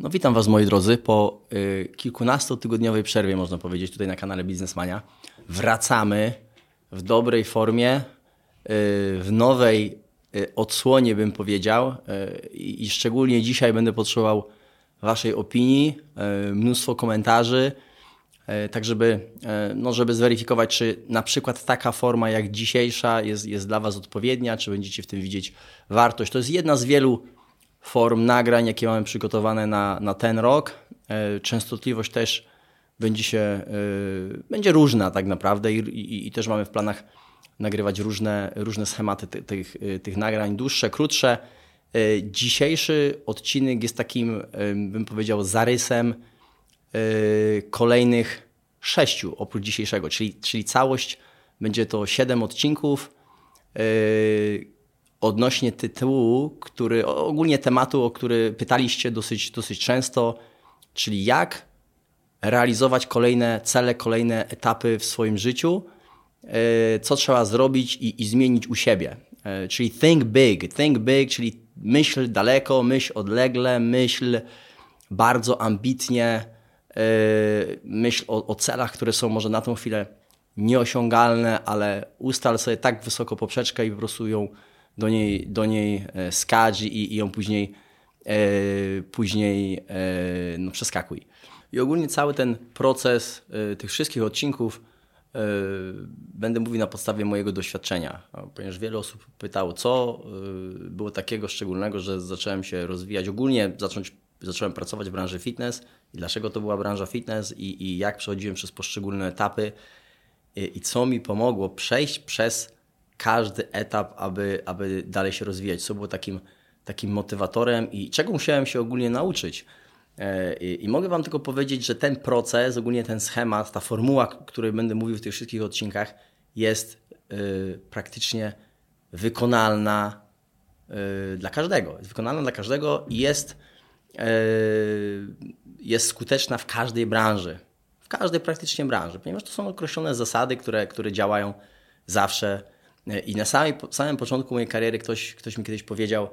No witam Was moi drodzy po y, kilkunastotygodniowej przerwie można powiedzieć tutaj na kanale Biznesmania. Wracamy w dobrej formie, y, w nowej y, odsłonie bym powiedział y, i szczególnie dzisiaj będę potrzebował Waszej opinii, y, mnóstwo komentarzy, y, tak żeby, no żeby zweryfikować, czy na przykład taka forma jak dzisiejsza jest, jest dla Was odpowiednia, czy będziecie w tym widzieć wartość. To jest jedna z wielu form nagrań, jakie mamy przygotowane na, na ten rok. E, częstotliwość też będzie się, y, będzie różna tak naprawdę i, i, i, też mamy w planach nagrywać różne, różne schematy ty, tych, y, tych nagrań, dłuższe, krótsze. Dzisiejszy odcinek jest takim, bym powiedział, zarysem kolejnych sześciu oprócz dzisiejszego, czyli, czyli całość będzie to siedem odcinków odnośnie tytułu, który ogólnie tematu, o który pytaliście dosyć, dosyć często, czyli jak realizować kolejne cele, kolejne etapy w swoim życiu, e, co trzeba zrobić i, i zmienić u siebie. E, czyli think big, think big, czyli myśl daleko, myśl odlegle, myśl bardzo ambitnie, e, myśl o, o celach, które są może na tą chwilę nieosiągalne, ale ustal sobie tak wysoko poprzeczkę i po prostu ją do niej, do niej e, skadź i, i ją później, e, później e, no, przeskakuj. I ogólnie cały ten proces tych wszystkich odcinków będę mówił na podstawie mojego doświadczenia, ponieważ wiele osób pytało, co było takiego szczególnego, że zacząłem się rozwijać. Ogólnie zacząć, zacząłem pracować w branży fitness i dlaczego to była branża fitness i, i jak przechodziłem przez poszczególne etapy i, i co mi pomogło przejść przez każdy etap, aby, aby dalej się rozwijać, co było takim, takim motywatorem i czego musiałem się ogólnie nauczyć. E, I, I, mogę Wam tylko powiedzieć, że ten proces, ogólnie ten schemat, ta formuła, o której będę mówił w tych wszystkich odcinkach, jest y, praktycznie wykonalna y, dla każdego. Jest wykonalna dla każdego i jest, y, jest skuteczna w każdej branży. W każdej praktycznie branży, ponieważ to są określone zasady, które, które działają zawsze i na samej, samym początku mojej kariery ktoś, ktoś mi kiedyś powiedział,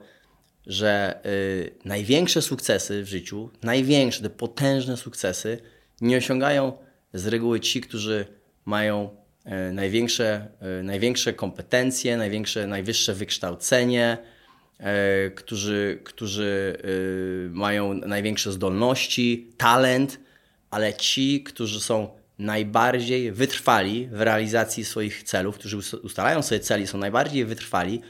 że y, największe sukcesy w życiu, największe, te potężne sukcesy nie osiągają z reguły ci, którzy mają y, największe, y, największe kompetencje, największe, najwyższe wykształcenie, którzy, którzy y, mają największe zdolności, talent, ale ci, którzy są najbardziej wytrwali w realizacji swoich celów, którzy ustalają sobie celi, są najbardziej wytrwali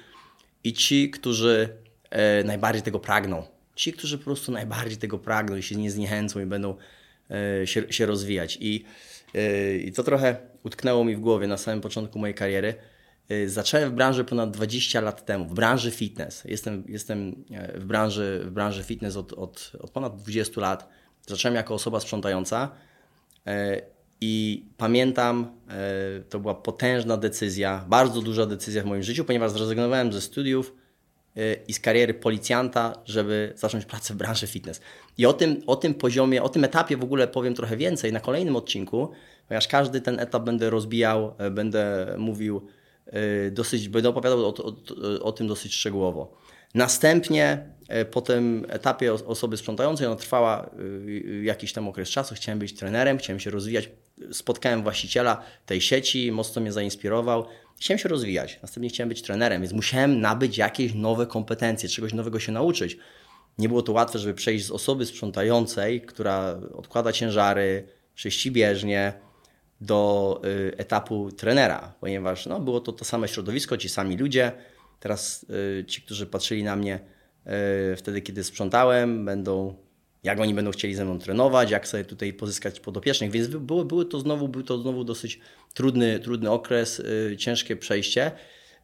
i ci, którzy e, najbardziej tego pragną. Ci, którzy po prostu najbardziej tego pragną i się nie zniechęcą i będą e, się, się rozwijać. I, e, I to trochę utknęło mi w głowie na samym początku mojej kariery. E, zacząłem w branży ponad 20 lat temu, w branży fitness. Jestem, jestem e, w, branży, w branży fitness od, od, od ponad 20 lat. Zacząłem jako osoba sprzątająca e, i pamiętam, e, to była potężna decyzja, bardzo duża decyzja w moim życiu, ponieważ zrezygnowałem ze studiów e, i z kariery policjanta, żeby zacząć pracę w branży fitness. I o tym, o tym poziomie, o tym etapie w ogóle powiem trochę więcej na kolejnym odcinku, ponieważ każdy ten etap będę rozbijał, e, będę mówił dosyć, będę opowiadał o, o, o tym dosyć szczegółowo. Następnie po tym etapie osoby sprzątającej, ona trwała jakiś tam okres czasu, chciałem być trenerem, chciałem się rozwijać spotkałem właściciela tej sieci, mocno mnie zainspirował. Chciałem się rozwijać, następnie chciałem być trenerem, więc musiałem nabyć jakieś nowe kompetencje, czegoś nowego się nauczyć. Nie było to łatwe, żeby przejść z osoby sprzątającej, która odkłada ciężary, czyści do y, etapu trenera, ponieważ no, było to to same środowisko, ci sami ludzie. Teraz y, ci, którzy patrzyli na mnie y, wtedy, kiedy sprzątałem, będą jak oni będą chcieli ze mną trenować, jak sobie tutaj pozyskać podopiecznych, więc było, były to znowu, był to znowu dosyć trudny, trudny okres, yy, ciężkie przejście,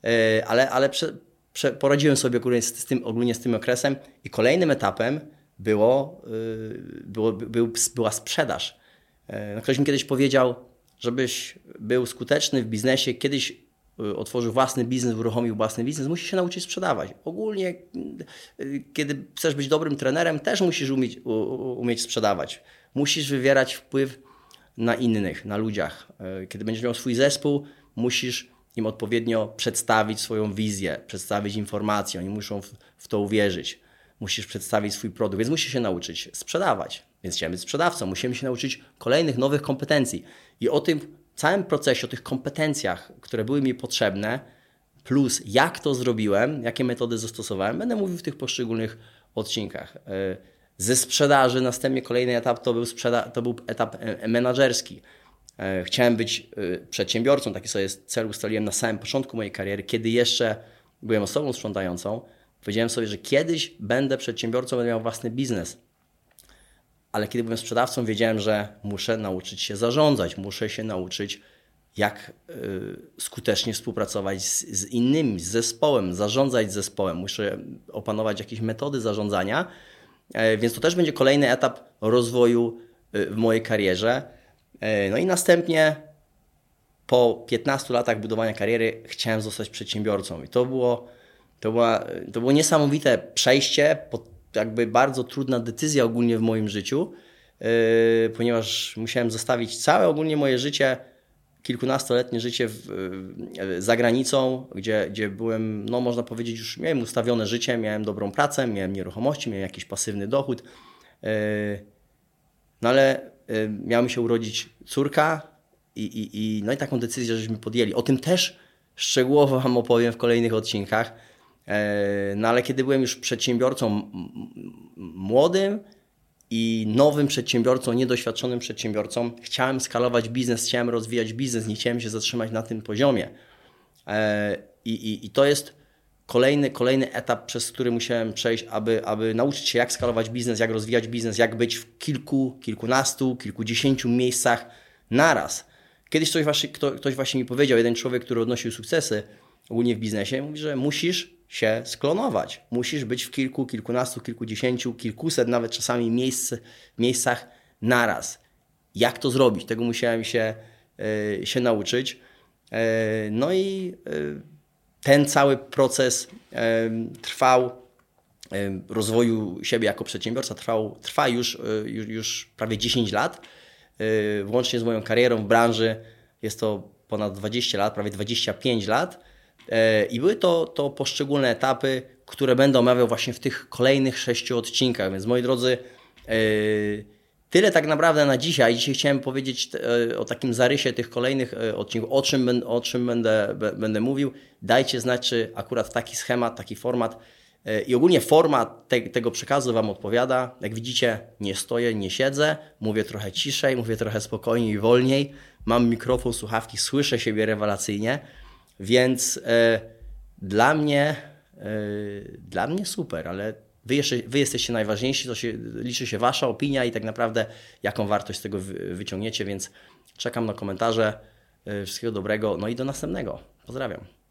yy, ale, ale prze, prze, poradziłem sobie ogólnie z, z, tym, ogólnie z tym okresem i kolejnym etapem było, yy, było, był, była sprzedaż. Y, no ktoś mi kiedyś powiedział, żebyś był skuteczny w biznesie, kiedyś otworzył własny biznes, uruchomił własny biznes, musisz się nauczyć sprzedawać. Ogólnie, y, kiedy chcesz być dobrym trenerem, też musisz umieć, umieć sprzedawać. Musisz wywierać wpływ na innych, na ludziach. Y, kiedy będziesz miał swój zespół, musisz im odpowiednio przedstawić swoją wizję, przedstawić informacje, oni muszą w, w to uwierzyć. musisz przedstawić swój produkt, więc musisz się nauczyć sprzedawać. Więc chciałem być sprzedawcą, musimy się nauczyć kolejnych nowych kompetencji. I o tym całym procesie, o tych kompetencjach, które były mi potrzebne, plus jak to zrobiłem, jakie metody zastosowałem, będę mówił w tych poszczególnych odcinkach. E, ze sprzedaży następnie kolejny etap to był, sprzeda- to był etap e, menedżerski. E, chciałem być przedsiębiorcą, taki sobie cel ustaliłem na samym początku mojej kariery, kiedy jeszcze byłem osobą sprzątającą. Powiedziałem sobie, że kiedyś będę przedsiębiorcą, będę miał własny biznes. Ale kiedy byłem sprzedawcą, wiedziałem, że muszę nauczyć się zarządzać, muszę się nauczyć jak y, skutecznie współpracować z, z, innymi, z zespołem, zarządzać zespołem. Muszę opanować jakieś metody zarządzania, e, więc to też będzie kolejny etap rozwoju y, w mojej karierze. E, no i następnie po 15 latach budowania kariery chciałem zostać przedsiębiorcą i to było, to była, to było niesamowite przejście, jakby bardzo trudna decyzja ogólnie w moim życiu, e, ponieważ musiałem zostawić całe ogólnie moje życie kilkunastoletnie życie w, za granicą, gdzie, gdzie byłem, no można powiedzieć, już miałem ustawione życie, miałem dobrą pracę, miałem nieruchomości, miałem jakiś pasywny dochód. E, no ale miała mi się urodzić córka i, i, i, no i taką decyzję żeśmy podjęli. O tym też szczegółowo Wam opowiem w kolejnych odcinkach. E, no ale kiedy byłem już przedsiębiorcą młodym, i nowym przedsiębiorcą, niedoświadczonym przedsiębiorcą. Chciałem skalować biznes, chciałem rozwijać biznes, nie chciałem się zatrzymać na tym poziomie. E, I, i, i to jest kolejny, kolejny etap, przez który musiałem przejść, aby, aby nauczyć się, jak skalować biznes, jak rozwijać biznes, jak być w kilku, kilkunastu, kilkudziesięciu miejscach naraz. Kiedyś ktoś właśnie, ktoś właśnie mi powiedział, jeden człowiek, który odnosił sukcesy ogólnie w biznesie, mówi, że musisz się sklonować. Musisz być w kilku, kilkunastu, kilkudziesięciu, kilkuset nawet czasami miejsc, miejscach naraz. Jak to zrobić? Tego musiałem się, yy, się nauczyć. Yy, no i yy, ten cały proces trwał rozwoju siebie jako przedsiębiorca trwał, trwa już, już, już prawie 10 lat. Włącznie z moją karierą w branży jest to ponad 20 lat, prawie 25 lat. E, I były to, to poszczególne etapy, które będę omawiał właśnie w tych kolejnych sześciu odcinkach. Więc moi drodzy, e, tyle tak naprawdę na dzisiaj. Dzisiaj chciałem powiedzieć e, o takim zarysie tych kolejnych odcinków, o czym, o czym będę, będę mówił. Dajcie znać, czy akurat taki schemat, taki format i ogólnie format te, tego przekazu Wam odpowiada. Jak widzicie, nie stoję, nie siedzę, mówię trochę ciszej, mówię trochę spokojniej i wolniej. Mam mikrofon, słuchawki, słyszę siebie rewelacyjnie. Więc e, dla mnie, e, dla mnie super, ale wy, jeszcze, wy jesteście najważniejsi, to się, liczy się Wasza opinia i tak naprawdę jaką wartość z tego wy, wyciągniecie, więc czekam na komentarze. E, wszystkiego dobrego, no i do następnego. Pozdrawiam.